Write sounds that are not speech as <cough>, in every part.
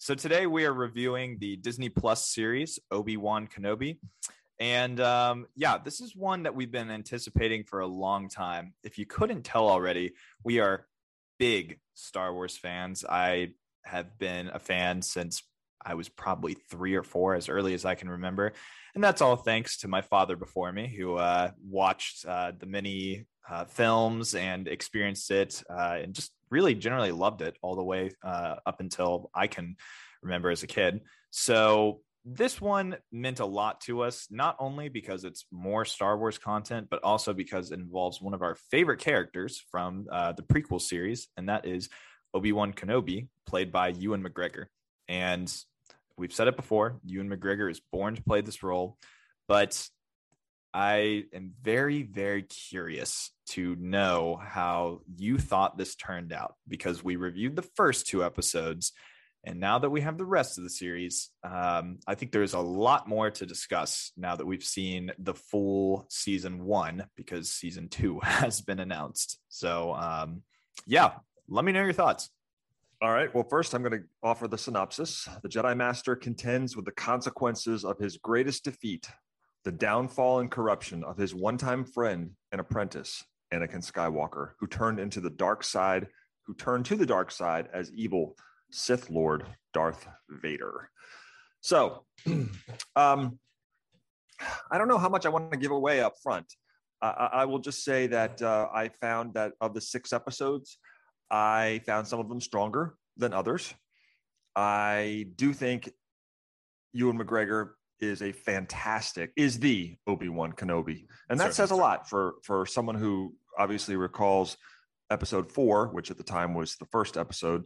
So today we are reviewing the Disney Plus series Obi Wan Kenobi, and um, yeah, this is one that we've been anticipating for a long time. If you couldn't tell already, we are big Star Wars fans. I have been a fan since I was probably three or four, as early as I can remember. And that's all thanks to my father before me, who uh, watched uh, the many uh, films and experienced it uh, and just really generally loved it all the way uh, up until I can remember as a kid. So this one meant a lot to us, not only because it's more Star Wars content, but also because it involves one of our favorite characters from uh, the prequel series, and that is Obi Wan Kenobi, played by Ewan McGregor. And we've said it before Ewan McGregor is born to play this role, but I am very, very curious to know how you thought this turned out because we reviewed the first two episodes. And now that we have the rest of the series, um, I think there's a lot more to discuss now that we've seen the full season one because season two <laughs> has been announced. So, um, yeah, let me know your thoughts. All right. Well, first, I'm going to offer the synopsis. The Jedi Master contends with the consequences of his greatest defeat, the downfall and corruption of his one time friend and apprentice, Anakin Skywalker, who turned into the dark side, who turned to the dark side as evil Sith Lord Darth Vader. So, <clears throat> um, I don't know how much I want to give away up front. I, I will just say that uh, I found that of the six episodes, I found some of them stronger than others. I do think Ewan McGregor is a fantastic, is the Obi Wan Kenobi, and that Certainly, says a lot for for someone who obviously recalls episode four, which at the time was the first episode,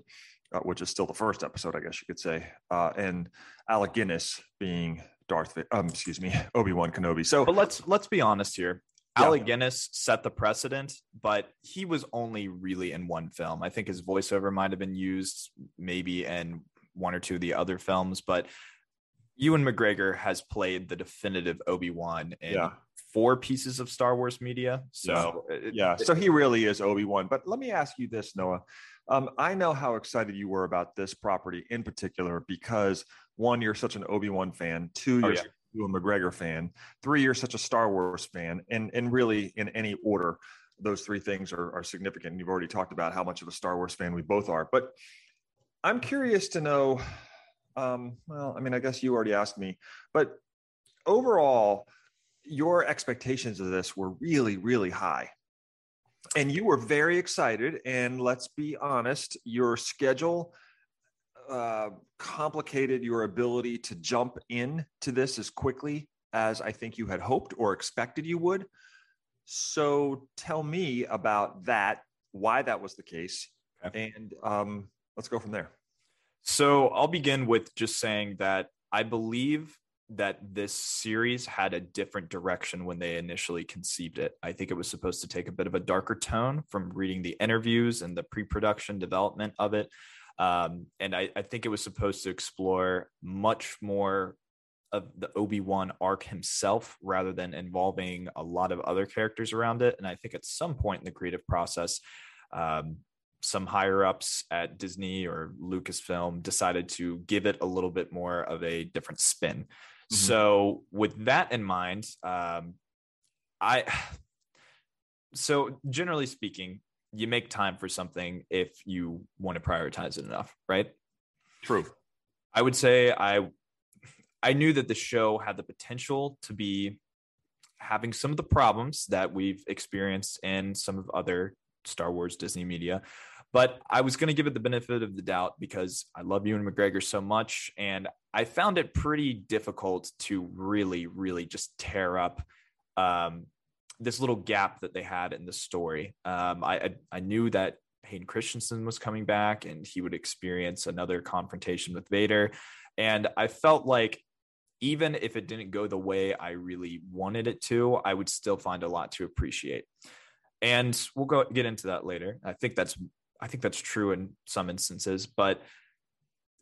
uh, which is still the first episode, I guess you could say, uh, and Alec Guinness being Darth, um, excuse me, <laughs> Obi Wan Kenobi. So But let's let's be honest here. Yeah. Alec Guinness set the precedent, but he was only really in one film. I think his voiceover might have been used maybe in one or two of the other films, but Ewan McGregor has played the definitive Obi Wan in Yeah. four pieces of Star Wars media. So it- yeah, so he really is Obi Wan. But let me ask you this, Noah. Um, I know how excited you were about this property in particular because one, you're such an Obi Wan fan. Two, you're yeah. Ewan McGregor fan. Three, you're such a Star Wars fan. And and really, in any order, those three things are, are significant. You've already talked about how much of a Star Wars fan we both are. But I'm curious to know. Um, well, I mean, I guess you already asked me, but overall, your expectations of this were really, really high. And you were very excited. And let's be honest, your schedule uh, complicated your ability to jump in to this as quickly as I think you had hoped or expected you would. So tell me about that, why that was the case, Okay. and um, let's go from there. So I'll begin with just saying that I believe that this series had a different direction when they initially conceived it. I think it was supposed to take a bit of a darker tone from reading the interviews and the pre production development of it. Um, and I, I think it was supposed to explore much more of the Obi Wan arc himself rather than involving a lot of other characters around it. And I think at some point in the creative process, um, some higher ups at Disney or Lucasfilm decided to give it a little bit more of a different spin. Mhm. So, with that in mind, um, I <sighs> so generally speaking, you make time for something if you want to prioritize it enough, right? True. I would say I I knew that the show had the potential to be having some of the problems that we've experienced in some of other Star Wars Disney media. But I was going to give it the benefit of the doubt because I love Ewan McGregor so much. And I found it pretty difficult to really, really just tear up um, this little gap that they had in the story. Um, I, I, I knew that Hayden Christensen was coming back and he would experience another confrontation with Vader. And I felt like even if it didn't go the way I really wanted it to, I would still find a lot to appreciate. And we'll go get into that later. I think that's I think that's true in some instances, but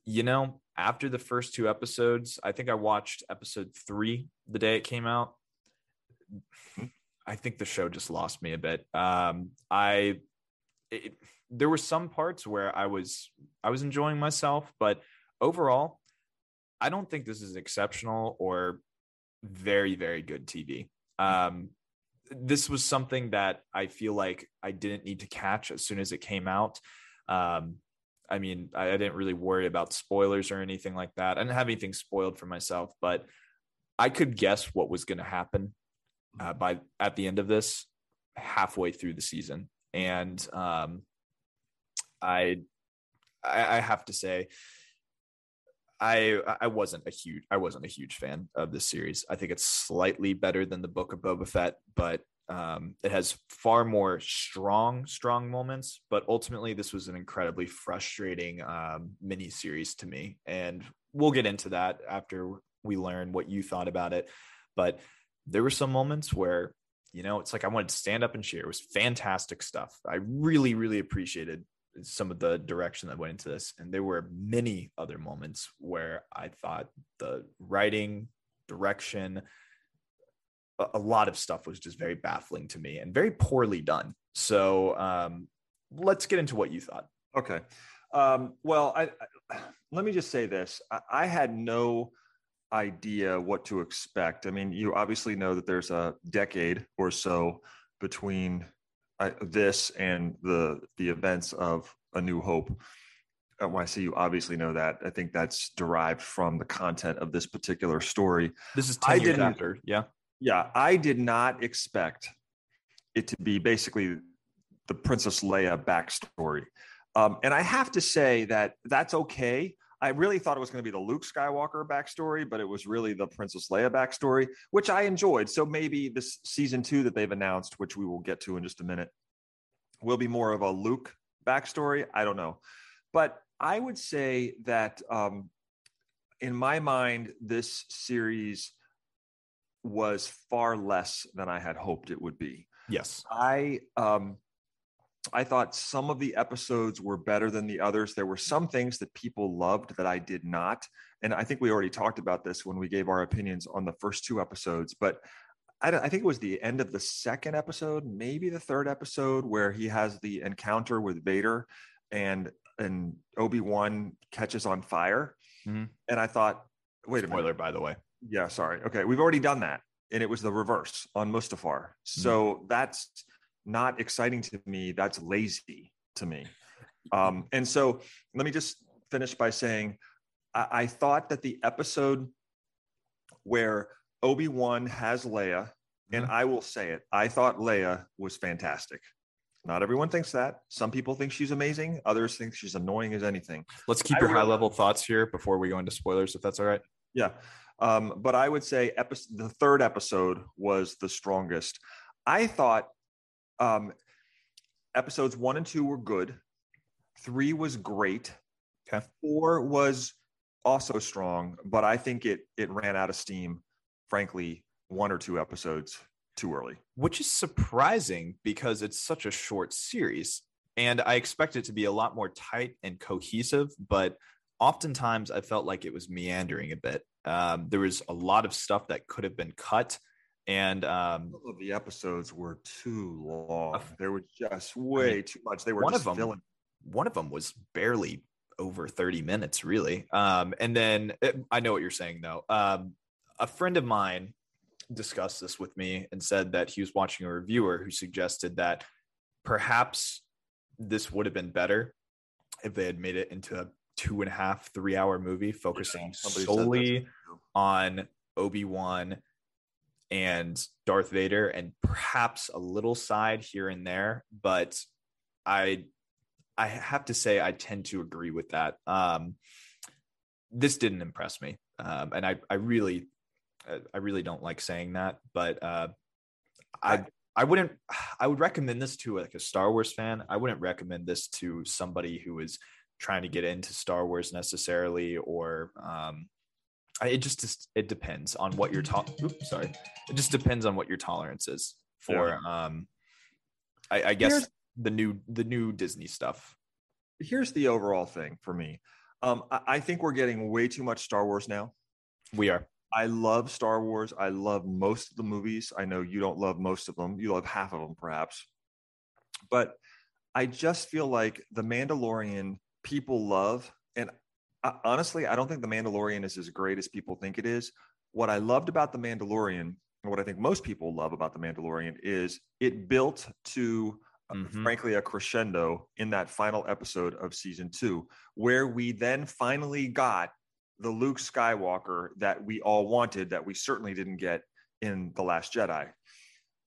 you know, after the first two episodes, I think I watched episode 3 the day it came out. I think the show just lost me a bit. Um I it, there were some parts where I was I was enjoying myself, but overall, I don't think this is exceptional or very very good TV. Um, this was something that I feel like I didn't need to catch as soon as it came out. Um, I mean, I, I didn't really worry about spoilers or anything like that. I didn't have anything spoiled for myself, but I could guess what was going to happen uh, by at the end of this, halfway through the season, and um, I, I, I have to say, I I wasn't a huge I wasn't a huge fan of this series. I think it's slightly better than the Book of Boba Fett, but um, it has far more strong strong moments. But ultimately, this was an incredibly frustrating um, mini series to me, and we'll get into that after we learn what you thought about it. But there were some moments where you know it's like I wanted to stand up and cheer. It was fantastic stuff. I really really appreciated some of the direction that went into this. And there were many other moments where I thought the writing, direction, a, lot of stuff was just very baffling to me and very poorly done. So um, let's get into what you thought. Okay. Um, well, I, I, let me just say this. I, I had no idea what to expect. I mean, you obviously know that there's a decade or so between I, this and the the events of A New Hope. I see you obviously know that, I think that's derived from the content of this particular story. This is 10 I years after, yeah. Yeah, I did not expect it to be basically the Princess Leia backstory. Um, and I have to say that that's okay I really thought it was going to be the Luke Skywalker backstory, but it was really the Princess Leia backstory, which I enjoyed. So maybe this season two that they've announced, which we will get to in just a minute, will be more of a Luke backstory. I don't know. But I would say that um, in my mind, this series was far less than I had hoped it would be. Yes. I um, I thought some of the episodes were better than the others. There were some things that people loved that I did not. And I think we already talked about this when we gave our opinions on the first two episodes. But I, I think it was the end of the second episode, maybe the third episode, where he has the encounter with Vader and and Obi Wan catches on fire. Mm-hmm. And I thought, wait Spoiler, a minute. by the way. Yeah, sorry. Okay, we've already done that, and it was the reverse on Mustafar. So mm-hmm. that's not exciting to me. That's lazy to me. <laughs> Um, and so let me just finish by saying I, I thought that the episode where Obi Wan has Leia, mm-hmm. and I will say it, I thought Leia was fantastic. Not everyone thinks that. Some people think she's amazing. Others think she's annoying as anything. Let's keep I your high level thoughts here before we go into spoilers, if that's all right. Yeah. Um, but I would say episode, the third episode was the strongest. I thought um, episodes one and two were good. Three was great. Okay. Four was also strong, but I think it it ran out of steam. Frankly, one or two episodes too early, which is surprising because it's such a short series, and I expect it to be a lot more tight and cohesive. But oftentimes, I felt like it was meandering a bit. Um, there was a lot of stuff that could have been cut and um, of the episodes were too long. There was just way I mean, too much. They were one of them. Filling. One of them was barely over 30 minutes, really. Um, and then it, I know what you're saying, though. Um, a friend of mine discussed this with me and said that he was watching a reviewer who suggested that perhaps this would have been better if they had made it into a two and a half, three hour movie focusing yeah, solely on Obi Wan and Darth Vader and perhaps a little side here and there, but I I have to say I tend to agree with that. Um, this didn't impress me, um, and I I really I really don't like saying that, but uh, I I wouldn't. I would recommend this to like a Star Wars fan. I wouldn't recommend this to somebody who is trying to get into Star Wars necessarily, or um, it just, just it depends on what your to- Oops, sorry. It just depends on what your tolerance is for. Um, I, I guess Here's- the new the new Disney stuff. Here's the overall thing for me. Um, I, I think we're getting way too much Star Wars now. We are. I love Star Wars. I love most of the movies. I know you don't love most of them. You love half of them, perhaps. But I just feel like The Mandalorian people love. And I, honestly, I don't think The Mandalorian is as great as people think it is. What I loved about The Mandalorian, and what I think most people love about The Mandalorian, is it built to, uh, Mhm. frankly, a crescendo in that final episode of season two, where we then finally got the Luke Skywalker that we all wanted that we certainly didn't get in The Last Jedi.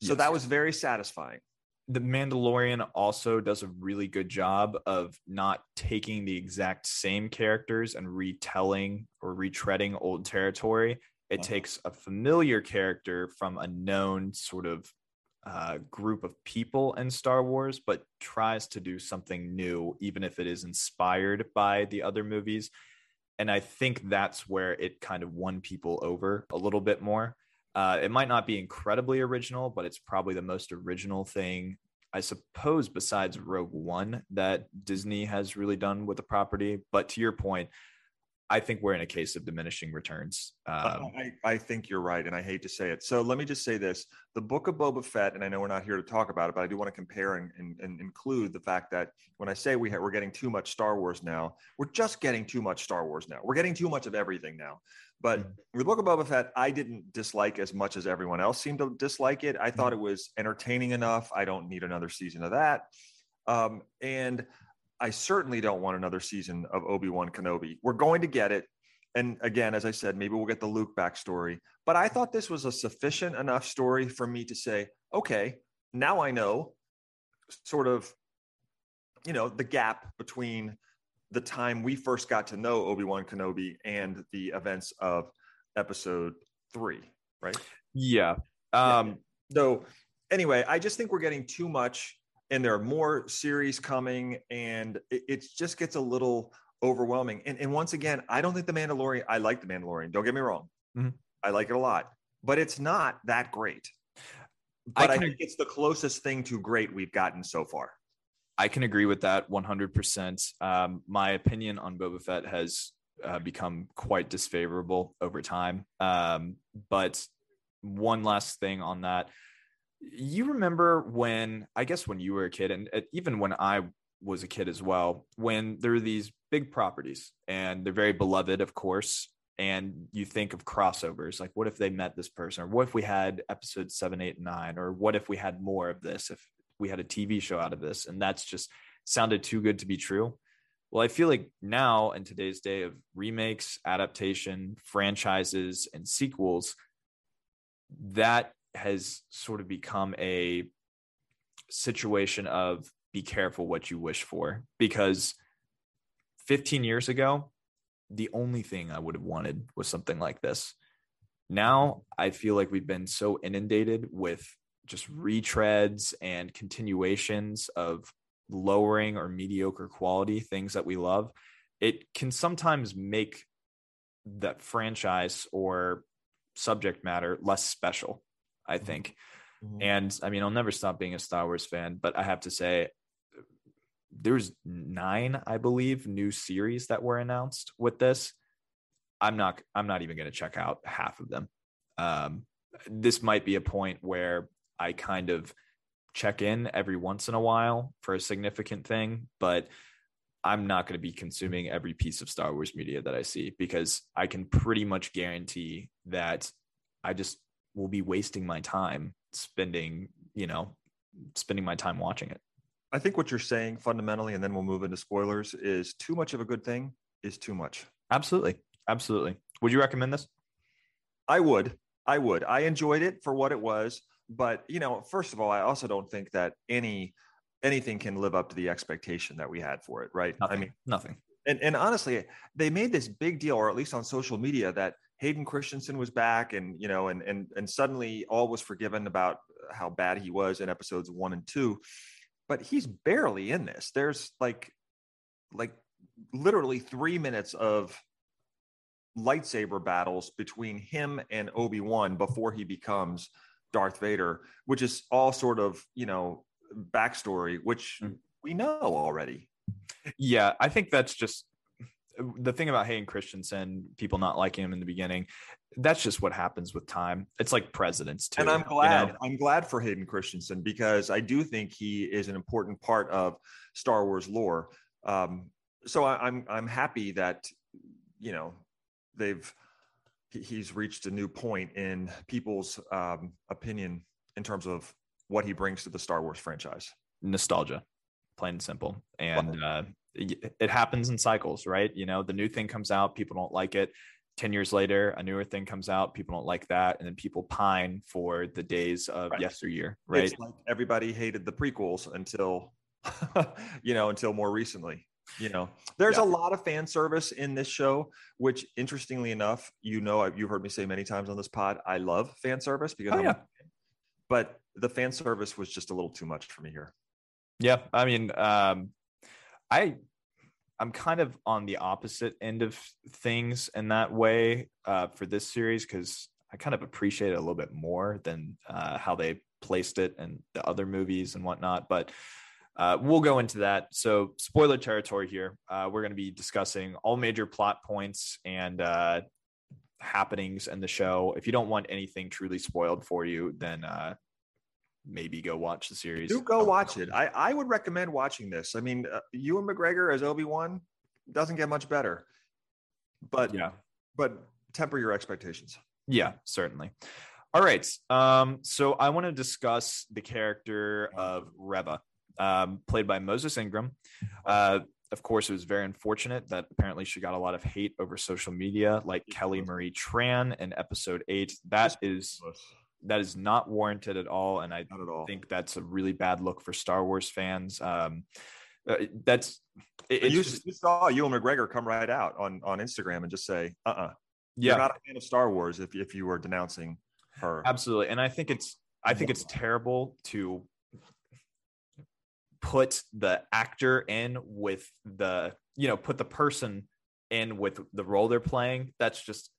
So Yes. that was very satisfying. The Mandalorian also does a really good job of not taking the exact same characters and retelling or retreading old territory. It Uh-huh. takes a familiar character from a known sort of uh, group of people in Star Wars, but tries to do something new, even if it is inspired by the other movies. And I think that's where it kind of won people over a little bit more. Uh, it might not be incredibly original, but it's probably the most original thing, I suppose, besides Rogue One that Disney has really done with the property. But to your point, I think we're in a case of diminishing returns. Um, I, I think you're right, and I hate to say it. So let me just say this: the Book of Boba Fett, and I know we're not here to talk about it, but I do want to compare and, and, and include the fact that when I say we ha- we're getting too much Star Wars now, we're just getting too much Star Wars now. We're getting too much of everything now. But Mhm. the Book of Boba Fett, I didn't dislike as much as everyone else seemed to dislike it. I thought it was entertaining enough. I don't need another season of that. Um, and I certainly don't want another season of Obi Wan Kenobi. We're going to get it. And again, as I said, maybe we'll get the Luke backstory. But I thought this was a sufficient enough story for me to say, okay, now I know sort of, you know, the gap between the time we first got to know Obi Wan Kenobi and the events of episode three, right? yeah. Yeah. Um, So anyway, I just think we're getting too much, and there are more series coming, and it, it just gets a little overwhelming. And, and once again, I don't think the Mandalorian. I like the Mandalorian. Don't get me wrong. Mhm. I like it a lot, but it's not that great. I But I, can- think it's the closest thing to great we've gotten so far. I can agree with that 100%. Um, my opinion on Boba Fett has uh, become quite disfavorable over time. Um, but one last thing on that. You remember when, I guess, when you were a kid, and uh, even when I was a kid as well, when there are these big properties and they're very beloved, of course. And you think of crossovers like, what if they met this person? Or what if we had episode seven, eight, and nine? Or what if we had more of this? If we had a TV show out of this, and that's just sounded too good to be true. Well, I feel like now in today's day of remakes, adaptation, franchises, and sequels, that has sort of become a situation of be careful what you wish for because 15 years ago, the only thing I would have wanted was something like this. Now I feel like we've been so inundated with just retreads and continuations of lowering or mediocre quality things that we love. It can sometimes make that franchise or subject matter less special, I think. And I mean, I'll never stop being a Star Wars fan, but I have to say, there's nine, I believe, new series that were announced with this. I'm not. I'm not even going to check out half of them. Um, this might be a point where I kind of check in every once in a while for a significant thing, but I'm not going to be consuming every piece of Star Wars media that I see because I can pretty much guarantee that I just will be wasting my time spending, you know, spending my time watching it. I think what you're saying fundamentally, and then we'll move into spoilers, is too much of a good thing is too much. Absolutely. Absolutely. Would you recommend this? I would. I would. I enjoyed it for what it was, but you know, first of all, I also don't think that any anything can live up to the expectation that we had for it, right? Nothing. I mean, nothing. and and honestly, they made this big deal, or at least on social media, that Hayden Christensen was back, and you know, and and and suddenly all was forgiven about how bad he was in episodes one and two, but he's barely in this. There's like, like literally three minutes of lightsaber battles between him and Obi Wan before he becomes Darth Vader, which is all sort of you know backstory, which mm. we know already. Yeah, I think that's just the thing about Hayden Christensen, people not liking him in the beginning. That's just what happens with time. It's like presidents too. And I'm glad. You know? I'm glad for Hayden Christensen because I do think he is an important part of Star Wars lore. Um, so I, I'm I'm happy that you know they've he's reached a new point in people's um, opinion in terms of what he brings to the Star Wars franchise. Nostalgia, plain and simple, and uh, it happens in cycles, right? You know, the new thing comes out, people don't like it. 10 years later, a newer thing comes out, people don't like that. And then people pine for the days of right. yesteryear, right? It's like everybody hated the prequels until, <laughs> you know, until more recently. You know, there's yeah. a lot of fan service in this show, which interestingly enough, you know, you've heard me say many times on this pod, I love fan service because, oh, yeah. but the fan service was just a little too much for me here. Yeah. I mean, um, I I'm kind of on the opposite end of things in that way uh, for this series because I kind of appreciate it a little bit more than uh, how they placed it and the other movies and whatnot. But uh, we'll go into that. So, spoiler territory here. Uh, we're going to be discussing all major plot points and uh, happenings in the show. If you don't want anything truly spoiled for you, then uh, maybe go watch the series. Do go watch it. I, I would recommend watching this. I mean, uh, Ewan McGregor as Obi Wan doesn't get much better, but yeah, but temper your expectations. Yeah, certainly. All right. Um, so I want to discuss the character of Reva, um, played by Moses Ingram. Uh, of course, it was very unfortunate that apparently she got a lot of hate over social media, like Kelly Marie Tran in episode eight. That is that is not warranted at all, and I think that's a really bad look for Star Wars fans. Um, uh, that's it, you, just, you, saw Ewan McGregor come right out on on Instagram and just say, "Uh, uh-uh. uh yeah, you're not a fan of Star Wars if if you were denouncing her." Absolutely, and I think it's I think it's terrible to put the actor in with the you know put the person in with the role they're playing. That's just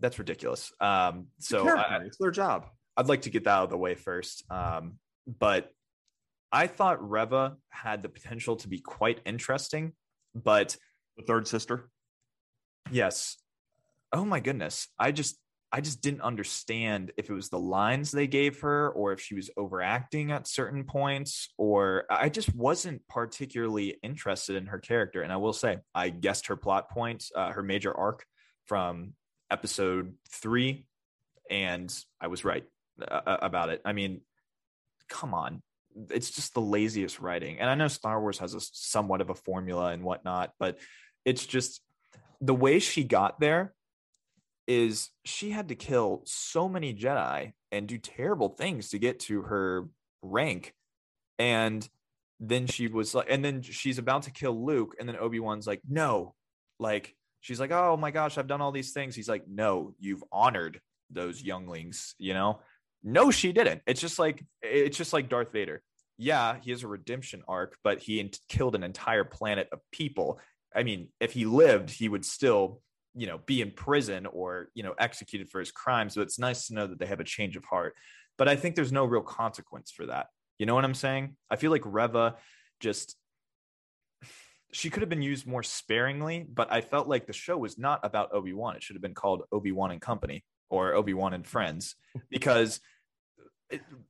that's ridiculous. Um, so I, it's their job. I'd like to get that out of the way first. Um, but I thought Reva had the potential to be quite interesting, but the third sister. Yes. Oh my goodness. I just I just didn't understand if it was the lines they gave her or if she was overacting at certain points or I just wasn't particularly interested in her character and I will say I guessed her plot points, uh, her major arc from episode 3 and I was right uh, about it. I mean, come on. It's just the laziest writing. And I know Star Wars has a somewhat of a formula and whatnot, but it's just the way she got there is she had to kill so many Jedi and do terrible things to get to her rank. And then she was like, and then she's about to kill Luke. And then Obi Wan's like, no, like, she's like, oh my gosh, I've done all these things. He's like, no, you've honored those younglings, you know? No, she didn't. It's just like it's just like Darth Vader. Yeah, he has a redemption arc, but he killed an entire planet of people. I mean, if he lived, he would still, you know, be in prison or, you know, executed for his crimes. So it's nice to know that they have a change of heart. But I think there's no real consequence for that. You know what I'm saying? I feel like Reva just she could have been used more sparingly, but I felt like the show was not about Obi-Wan. It should have been called Obi-Wan and Company or Obi-Wan and Friends <laughs> because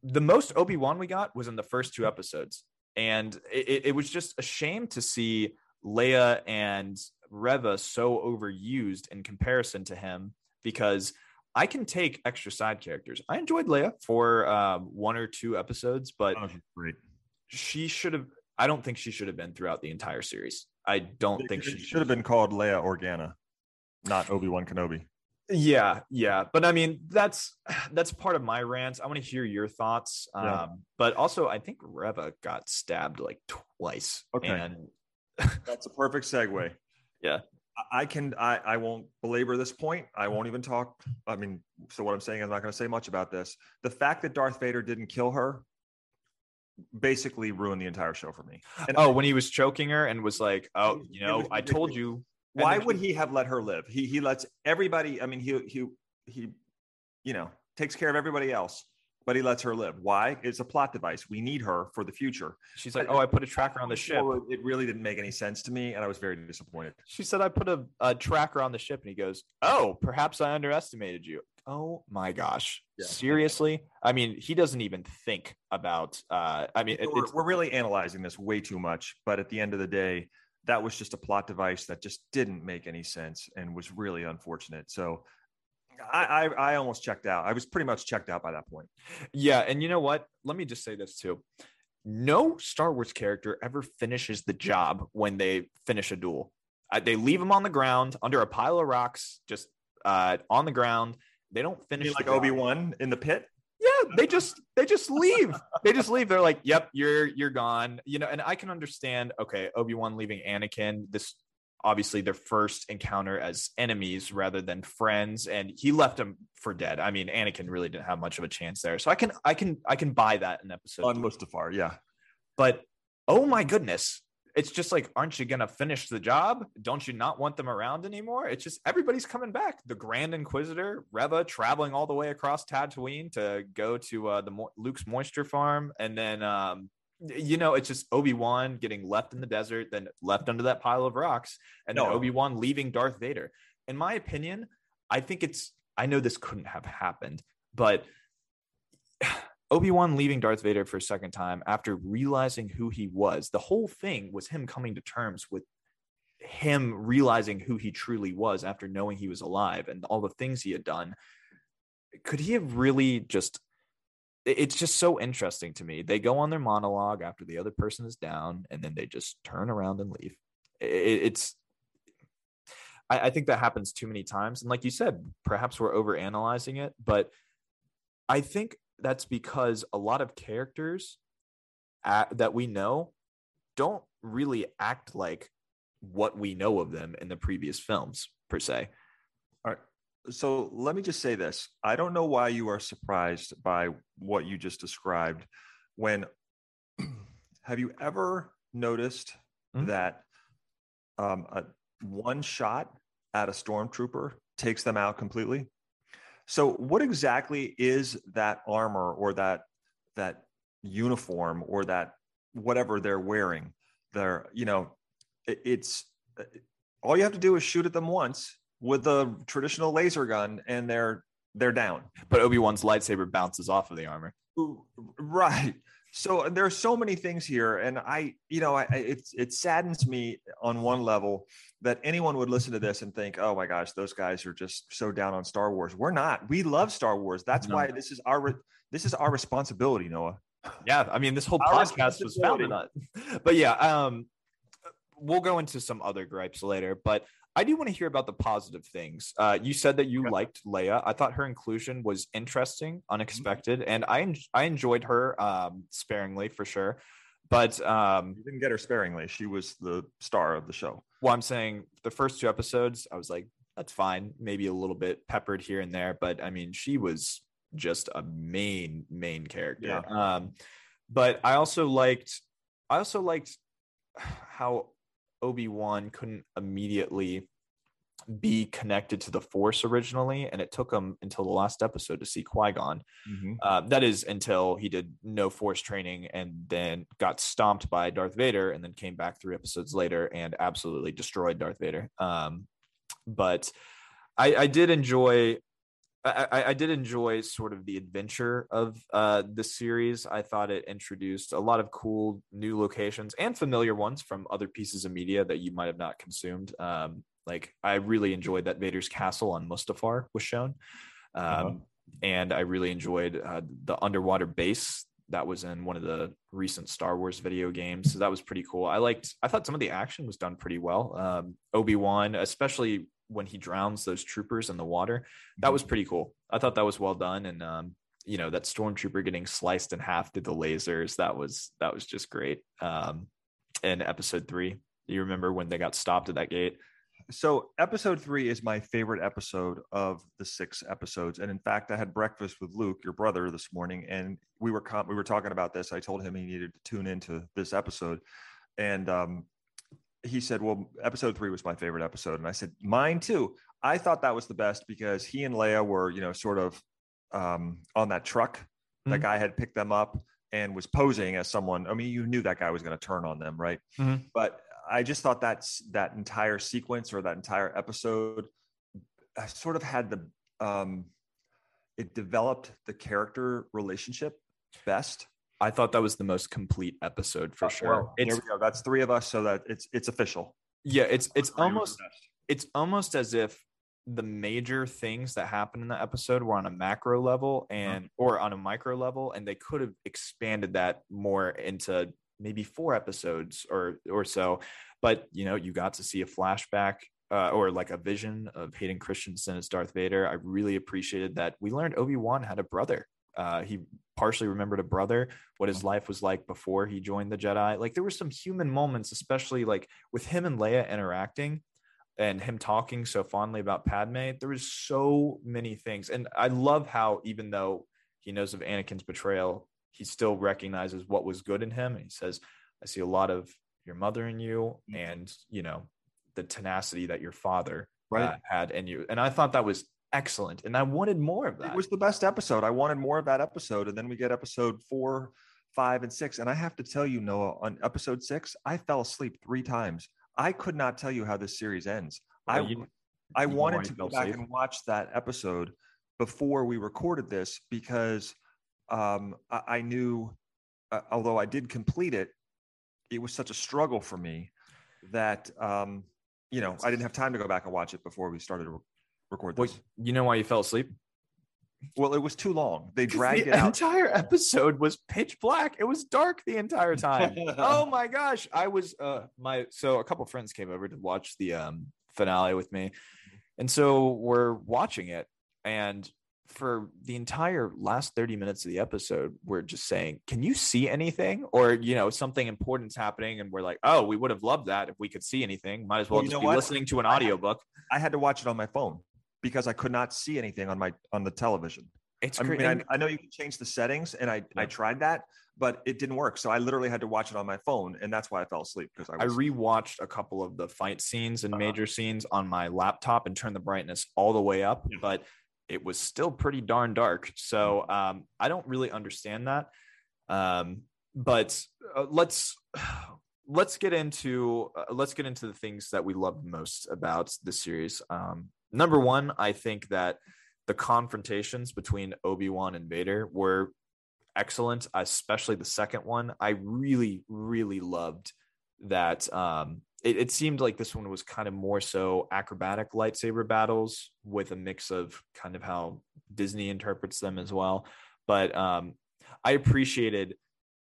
the most Obi Wan we got was in the first two episodes, and it, it was just a shame to see Leia and Reva so overused in comparison to him because I can take extra side characters. I enjoyed Leia for um, one or two episodes, but oh, she should have. I don't think she should have been throughout the entire series. I don't it, think she should have been called Leia Organa, not Obi Wan Kenobi. Yeah, yeah, but I mean that's that's part of my rant. I want to hear your thoughts. Yeah. Um, but also I think Reva got stabbed like twice. Okay, and that's a perfect segue. Yeah, I can I, I won't belabor this point. I won't even talk. I mean, so what I'm saying, I'm not going to say much about this. The fact that Darth Vader didn't kill her basically ruined the entire show for me. And oh, when he was choking her and was like, "Oh, you know, I told you." Why would he have let her live? He he lets everybody. I mean, he he he, you know, takes care of everybody else but he lets her live. Why? It's a plot device. We need her for the future. She's like, "Oh, I put a tracker on the ship." It really didn't make any sense to me, and I was very disappointed. She said, "I put a, a tracker on the ship," and he goes, "Oh, perhaps I underestimated you." Oh my gosh! Yeah. Seriously? I mean, he doesn't even think about. Uh, I mean, we're, we're really analyzing this way too much, but at the end of the day, that was just a plot device that just didn't make any sense and was really unfortunate. So I, I, I almost checked out. I was pretty much checked out by that point. Yeah, and you know what? Let me just say this too. No Star Wars character ever finishes the job when they finish a duel. Uh, they leave them on the ground under a pile of rocks, just uh, on the ground. They don't finish like Obi Wan in the pit. Yeah, they just they just leave. they just leave. They're like, "Yep, you're you're gone." You know, and I can understand. Okay, Obi Wan leaving Anakin. This obviously their first encounter as enemies rather than friends and he left him for dead. I mean anakin really didn't have much of a chance there. So i can i can i can buy that in episode on mustafar yeah. But oh my goodness it's just like aren't you gonna finish the job? Don't you not want them around anymore? It's just everybody's coming back. The grand inquisitor reva traveling all the way across tatooine to go to uh, the Mo- luke's moisture farm and then um, you know, it's just Obi Wan getting left in the desert, then left under that pile of rocks, and no. then Obi Wan leaving Darth Vader. In my opinion, I think it's. I know this couldn't have happened, but <sighs> Obi Wan leaving Darth Vader for a second time after realizing who he was. The whole thing was him coming to terms with him realizing who he truly was after knowing he was alive and all the things he had done. Could he have really just it's just so interesting to me. They go on their monologue after the other person is down, and then they just turn around and leave. it's, I, I think that happens too many times. And like you said, perhaps we're over analyzing it, but I think that's because a lot of characters at, that we know don't really act like what we know of them in the previous films per se. So let me just say this. I don't know why you are surprised by what you just described when <clears throat> have you ever noticed mm-hmm. that um, a, one shot at a stormtrooper takes them out completely? So what exactly is that armor or that that uniform or that whatever they're wearing? They're you know it, it's uh, all you have to do is shoot at them once with a traditional laser gun and they're they're down. But Obi-Wan's lightsaber bounces off of the armor. Right. So there are so many things here, and I, you know, I, it it saddens me on one level that anyone would listen to this and think, "Oh my gosh, those guys are just so down on Star Wars." We're not. We love Star Wars. That's no. why this is our this is our responsibility, Noah. Yeah, I mean, this whole our podcast was founded on. But yeah, um, we'll go into some other gripes later. But I do want to hear about the positive things. Uh, you said that you okay. liked Leia. I thought her inclusion was interesting, mm-hmm. unexpected, and I en- I enjoyed her um, sparingly for sure. But um, you didn't get her sparingly. She was the star of the show. Well, I'm saying the first two episodes, I was like, that's fine, maybe a little bit peppered here and there, but I mean, she was just a main main character. Yeah. Um, but I also liked, I also liked how Obi-Wan couldn't immediately be connected to the Force originally, and it took him until the last episode to see Qui Gon. Mm-hmm. Uh, that is until he did no Force training and then got stomped by Darth Vader, and then came back three episodes later and absolutely destroyed Darth Vader. Um, but I, I, did enjoy I, I, did enjoy sort of the adventure of uh, the series. I thought it introduced a lot of cool new locations and familiar ones from other pieces of media that you might have not consumed. Um, like I really enjoyed that Vader's castle on Mustafar was shown, um, uh-huh. and I really enjoyed uh, the underwater base that was in one of the recent Star Wars video games. So that was pretty cool. I liked. I thought some of the action was done pretty well. Um, Obi Wan, especially when he drowns those troopers in the water. That was mm-hmm. pretty cool. I thought that was well done. And, um, you know, that stormtrooper getting sliced in half through the lasers, that was, that was just great. Um, in episode three, you remember when they got stopped at that gate? so episode three is my favorite episode of the six episodes, and in fact, I had breakfast with Luke, your brother, this morning, and we were com- we were talking about this. I told him he needed to tune into this episode, and um, he said, "Well, episode three was my favorite episode," and I said, "Mine too." I thought that was the best because he and Leia were, you know, sort of um, on that truck. That Mhm. guy had picked them up and was posing as someone. I mean, you knew that guy was going to turn on them, right? Mhm. But I just thought that's that entire sequence or that entire episode uh, sort of had the um, it developed the character relationship best. I thought that was the most complete episode for Uh, sure. well, it's there we go. That's three of us, so that it's it's official. yeah, it's it's Three were the almost it's almost as if the major things that happened in the episode were on a macro level and or on a micro level and they could have expanded that more into maybe four episodes or or so but you know you got to see a flashback uh, or like a vision of Hayden Christensen as Darth Vader I really appreciated that we learned Obi-Wan had a brother uh, he partially remembered a brother what his life was like before he joined the Jedi like there were some human moments especially like with him and Leia interacting and him talking so fondly about Padme, there was so many things. And I love how even though he knows of Anakin's betrayal, he still recognizes what was good in him. And he says, I see a lot of your mother in you and, you know, the tenacity that your father Right. uh, had in you. And I thought that was excellent. And I wanted more of that. It was the best episode. I wanted more of that episode, and then we get episode four, five, and six. And I have to tell you, Noah, on episode six, I fell asleep three times. I could not tell you how this series ends. I Uh, you- I you wanted to go back asleep? and watch that episode before we recorded this because um, I, I knew, uh, although I did complete it, it was such a struggle for me that um, you know I didn't have time to go back and watch it before we started record this. you know why you fell asleep? Well, it was too long. They <laughs> dragged the it out. entire episode was pitch black. It was dark the entire <laughs> time. oh my gosh. I was uh my so a couple friends came over to watch the um finale with me. And so we're watching it and for the entire last 30 minutes of the episode, we're just saying, Can you see anything? Or, you know, something important's happening, and we're like, Oh, we would have loved that if we could see anything. Might as well Well, just be what? listening to an I have- audiobook. I had to watch it on my phone because I could not see anything on my on the television. It's I mean, great. I, I know you can change the settings, and I I tried that, but it didn't work. So I literally had to watch it on my phone, and that's why I fell asleep because I I rewatched a couple of the fight scenes and Uh-huh. major scenes on my laptop and turned the brightness all the way up, Yeah. but it was still pretty darn dark. So um, I don't really understand that. Um, but uh, let's <sighs> let's get into uh, let's get into the things that we loved most about the series. Um, number one, I think that the confrontations between Obi Wan and Vader were excellent, especially the second one. I really, really loved that. Um, it, it seemed like this one was kind of more so acrobatic lightsaber battles with a mix of kind of how Disney interprets them as well. But um, I appreciated,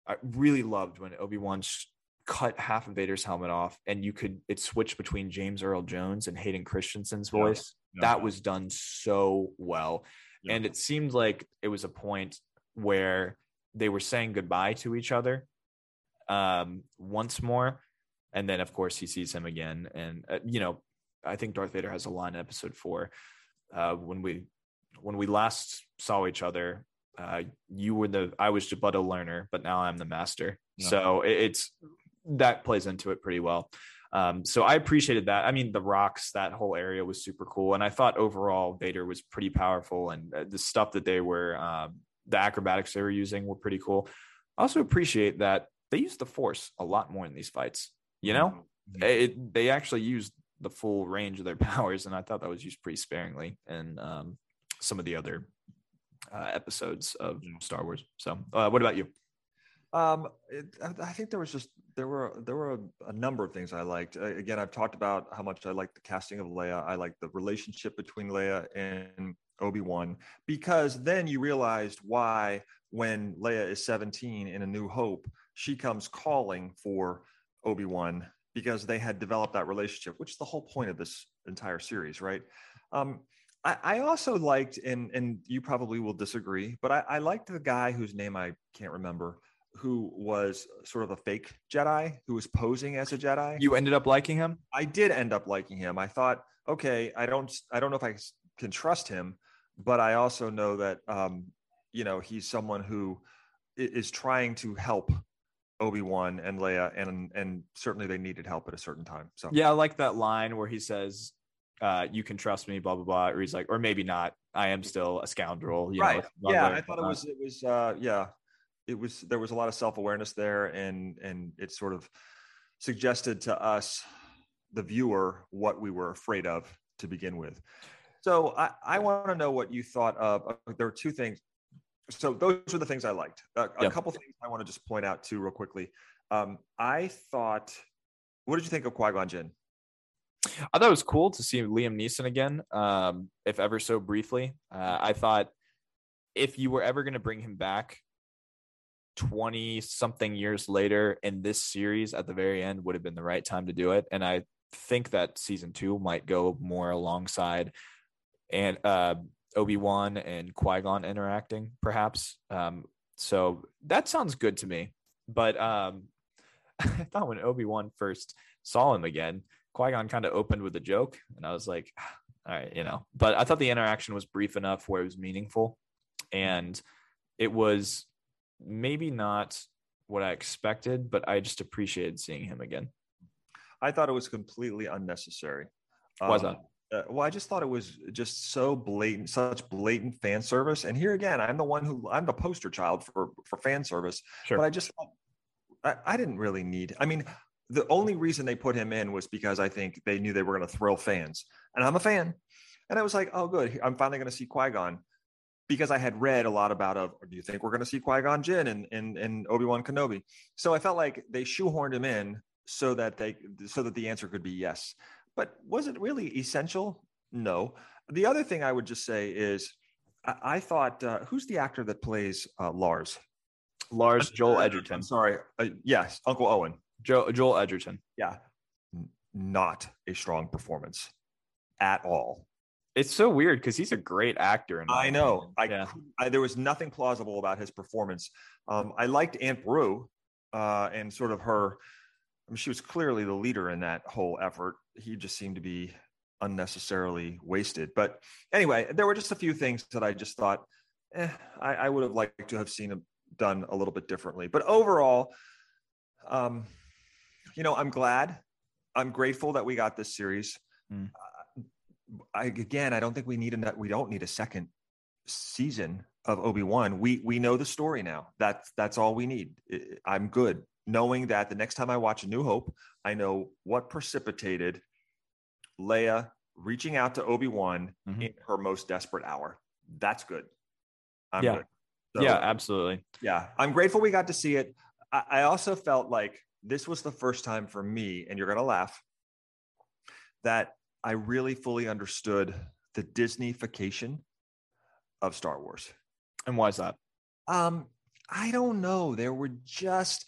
I really loved when Obi Wan sh- cut half of Vader's helmet off, and you could it switched between James Earl Jones and Hayden Christensen's voice. Yeah. That was done so well, Yeah. and it seemed like it was a point where they were saying goodbye to each other um, once more, and then of course he sees him again, and uh, you know, I think Darth Vader has a line in Episode Four uh, when we when we last saw each other. Uh, you were the I was but a learner, but now I'm the master. Yeah. So it, it's that plays into it pretty well. Um, so I appreciated that. I mean, the rocks, that whole area was super cool, and I thought overall Vader was pretty powerful, and uh, the stuff that they were, um, the acrobatics they were using were pretty cool. I also appreciate that they used the Force a lot more in these fights. You know, Mhm. it, they actually used the full range of their <laughs> powers, and I thought that was used pretty sparingly in um, some of the other uh, episodes of Star Wars. So, uh, what about you? Um, it, I think there was just there were there were a, a number of things I liked. Again, I've talked about how much I like the casting of Leia. I like the relationship between Leia and Obi Wan because then you realized why when Leia is 17 in A New Hope, she comes calling for Obi Wan because they had developed that relationship, which is the whole point of this entire series, right? Um, I, I also liked, and and you probably will disagree, but I, I liked the guy whose name I can't remember who was sort of a fake Jedi who was posing as a Jedi. You ended up liking him? I did end up liking him. I thought, okay, I don't, I don't know if I can trust him, but I also know that, um, you know, he's someone who is trying to help Obi Wan and Leia, and and certainly they needed help at a certain time. So yeah, I like that line where he says, uh, "You can trust me," blah blah blah. Or he's like, or maybe not. I am still a scoundrel. right. Know, yeah, I thought it was it was uh, yeah, it was there was a lot of self awareness there, and and it sort of suggested to us, the viewer, what we were afraid of to begin with. So I, I want to know what you thought of. Uh, there were two things so those were the things I liked. Uh, a couple things I want to just point out too, real quickly. Um, I thought, what did you think of Qui Gon Jinn? I thought it was cool to see Liam Neeson again, um, if ever so briefly. Uh, I thought if you were ever going to bring him back 20 something years later in this series at the very end would have been the right time to do it. And I think that season two might go more alongside and uh, Obi Wan and Qui Gon interacting, perhaps. Um, so that sounds good to me. But um, <laughs> I thought when Obi Wan first saw him again, Qui Gon kind of opened with a joke, and I was like, all right, you know. But I thought the interaction was brief enough where it was meaningful, and it was maybe not what I expected, but I just appreciated seeing him again. I thought it was completely unnecessary. Was um, that? Uh, well, I just thought it was just so blatant, such blatant fan service. And here again, I'm the one who I'm the poster child for for fan service. Sure. But I just I, I didn't really need. I mean, the only reason they put him in was because I think they knew they were going to thrill fans, and I'm a fan. And I was like, oh, good, I'm finally going to see Qui Gon because I had read a lot about of. Do you think we're going to see Qui Gon Jinn and and, and Obi Wan Kenobi? So I felt like they shoehorned him in so that they so that the answer could be yes. But was it really essential? No. The other thing I would just say is I, I thought, uh, who's the actor that plays uh, Lars? Lars Joel Edgerton. I'm sorry. Uh, yes, Uncle Owen. Joe, Joel Edgerton. Yeah. not a strong performance at all. It's so weird because he's a great actor. I know. I, yeah. I, there was nothing plausible about his performance. Um, I liked Aunt Beru uh, and sort of her I mean, she was clearly the leader in that whole effort. He just seemed to be unnecessarily wasted. But anyway, there were just a few things that I just thought, eh, I, I would have liked to have seen him done a little bit differently. But overall, um, you know, I'm glad, I'm grateful that we got this series. Mm. I, again, I don't think we need a we don't need a second season of Obi Wan. We we know the story now. That's that's all we need. I'm good knowing that the next time I watch A New Hope, I know what precipitated Leia reaching out to Obi Wan mm-hmm. in her most desperate hour. That's good. I'm yeah. Good. So, yeah, absolutely. Yeah. I'm grateful we got to see it. I, I also felt like this was the first time for me, and you're going to laugh, that I really fully understood the Disneyfication of Star Wars. And why is that? Um, I don't know. There were just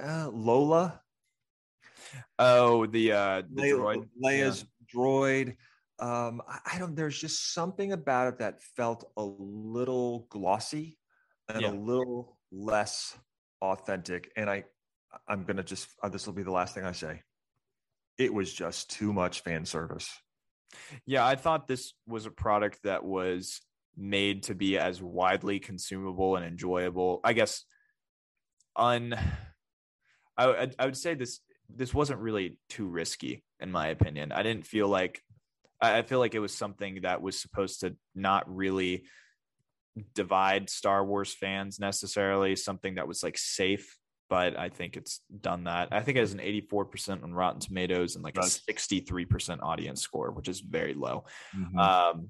uh, Lola. Oh, the uh, the Le- droid. Leia's yeah. droid. Um, I, I, don't. There's just something about it that felt a little glossy and yeah. a little less authentic. And I, I'm gonna just. Uh, this will be the last thing I say. It was just too much fan service. Yeah, I thought this was a product that was made to be as widely consumable and enjoyable. I guess un I, I would say this this wasn't really too risky in my opinion. I didn't feel like I feel like it was something that was supposed to not really divide Star Wars fans necessarily, something that was like safe, but I think it's done that. I think it has an 84% on Rotten Tomatoes and like a 63% audience score, which is very low. Mm-hmm. Um,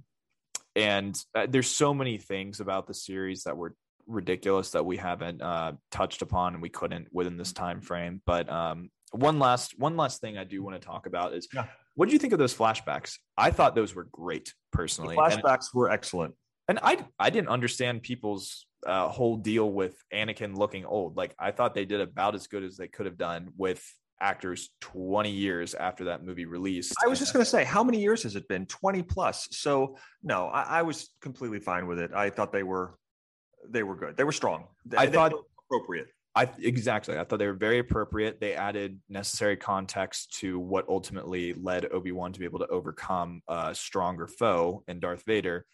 and uh, there's so many things about the series that were ridiculous that we haven't uh, touched upon and we couldn't within this time frame. But um, one last one last thing I do want to talk about is yeah. what do you think of those flashbacks? I thought those were great personally. The flashbacks and, were excellent, and I I didn't understand people's uh, whole deal with Anakin looking old. Like I thought they did about as good as they could have done with actors 20 years after that movie released. I was just going to say, how many years has it been? 20 plus. So no, I, I, was completely fine with it. I thought they were they were good. They were strong. They, I thought appropriate. I exactly. I thought they were very appropriate. They added necessary context to what ultimately led Obi Wan to be able to overcome a stronger foe in Darth Vader,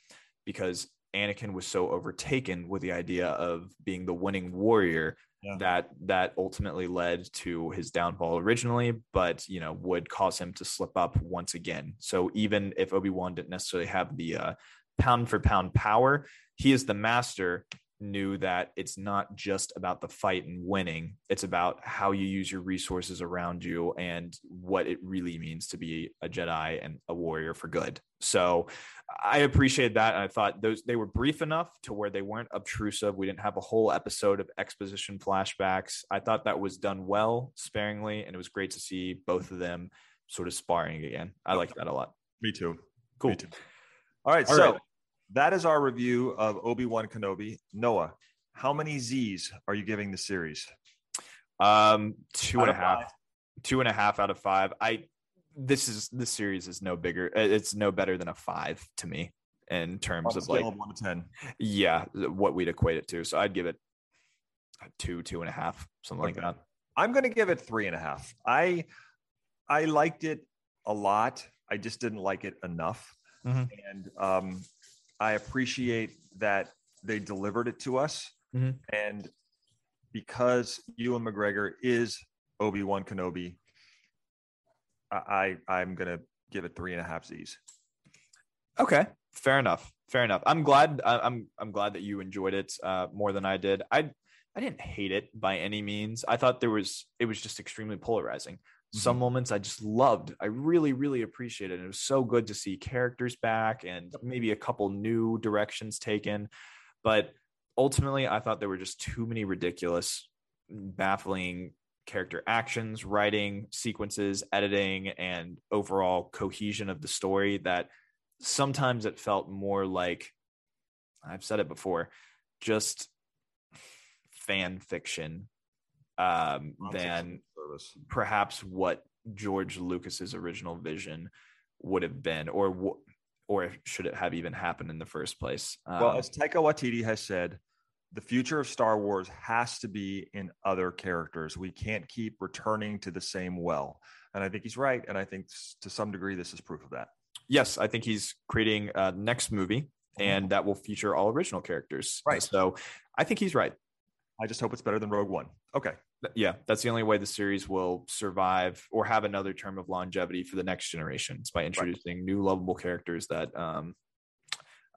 because Anakin was so overtaken with the idea of being the winning warrior Yeah. that that ultimately led to his downfall originally, but you know would cause him to slip up once again. So even if Obi Wan didn't necessarily have the uh, pound for pound power, he is the master knew that it's not just about the fight and winning it's about how you use your resources around you and what it really means to be a jedi and a warrior for good so i appreciate that and i thought those they were brief enough to where they weren't obtrusive we didn't have a whole episode of exposition flashbacks i thought that was done well sparingly and it was great to see both of them sort of sparring again i like that a lot Me too. cool Me too. All right. All so right. That is our review of Obi Wan Kenobi. Noah, how many Z's are you giving the series? Um, two Out and a half, five. two and a half out of five. I this is this series is no bigger. uh, It's no better than a five to me in terms of like of one to ten. yeah, what we'd equate it to. So I'd give it a two, two and a half, something like that. I'm going to give it three and a half. I I liked it a lot. I just didn't like it enough, Mhm. and um, I appreciate that they delivered it to us. Mhm. And because Ewan McGregor is Obi Wan Kenobi, I, I I'm going to give it three and a half Z's. Okay, fair enough. Fair enough. I'm glad. I'm I'm glad that you enjoyed it uh, more than I did. I I didn't hate it by any means. I thought there was it was just extremely polarizing. Some Mhm. moments I just loved. I really really appreciated it. It was so good to see characters back and maybe a couple new directions taken. But ultimately, I thought there were just too many ridiculous, baffling character actions, writing, sequences, editing, and overall cohesion of the story that sometimes it felt more like I've said it before, just fan fiction um, than service. perhaps what George Lucas's original vision would have been, or or should it have even happened in the first place? Well, Um, as Taika Waititi has said, the future of Star Wars has to be in other characters. We can't keep returning to the same well. And I think he's right. And I think to some degree, this is proof of that. yes, I think he's creating a next movie, and that will feature all original characters. Right. So I think he's right. I just hope it's better than Rogue One. Okay. Yeah, that's the only way the series will survive or have another term of longevity for the next generation. It's by introducing new lovable characters that um,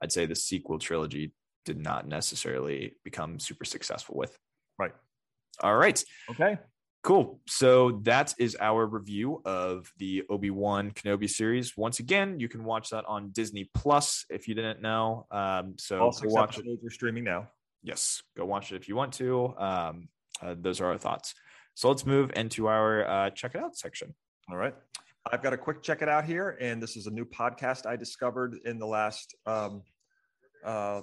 I'd say the sequel trilogy did not necessarily become super successful with. Right. All right. Okay. Cool. So that is our review of the Obi Wan Kenobi series. Once again, you can watch that on Disney Plus if you didn't know. Um, so go six watch it. streaming now. Yes, go watch it if you want to. Um, uh, those are our thoughts. So let's move into our uh, check it out section. All right. I've got a quick check it out here. And this is a new podcast I discovered in the last um, uh,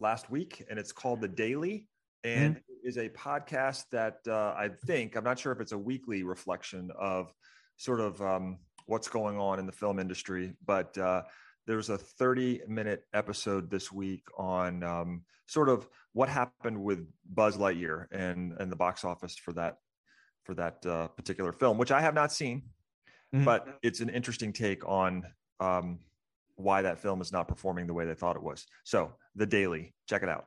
last week. And it's called The Daily. And it is a podcast that uh, I think, I'm not sure if it's a weekly reflection of sort of um, what's going on in the film industry, but uh, there's a 30 minute episode this week on um, sort of what happened with Buzz Lightyear and, and the box office for that for that uh, particular film, which I have not seen, Mhm. but it's an interesting take on um, why that film is not performing the way they thought it was. So, The Daily, check it out.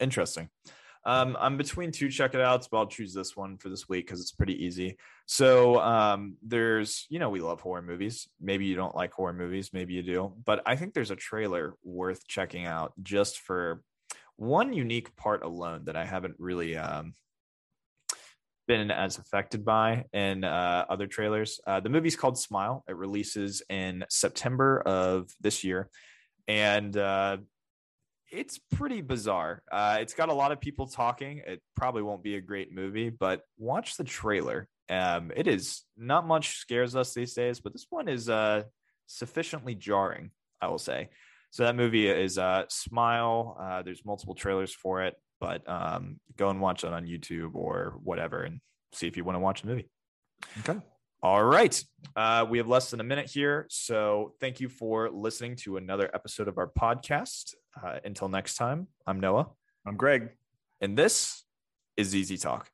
Interesting. Um, I'm between two check it outs, but I'll choose this one for this week because it's pretty easy. So um, there's, you know, we love horror movies. Maybe you don't like horror movies, maybe you do, but I think there's a trailer worth checking out just for one unique part alone that I haven't really um, been as affected by in uh, other trailers. Uh, the movie's called Smile. It releases in September of this year, and uh, it's pretty bizarre. Uh, it's got a lot of people talking. It probably won't be a great movie, but watch the trailer. Um, it is not much scares us these days, but this one is uh, sufficiently jarring, I will say. So that movie is uh, Smile. Uh, there's multiple trailers for it, but um, go and watch it on YouTube or whatever, and see if you want to watch the movie. Okay. All right. Uh, we have less than a minute here. So thank you for listening to another episode of our podcast. Uh, until next time, I'm Noah, I'm Greg. and this is Easy Talk.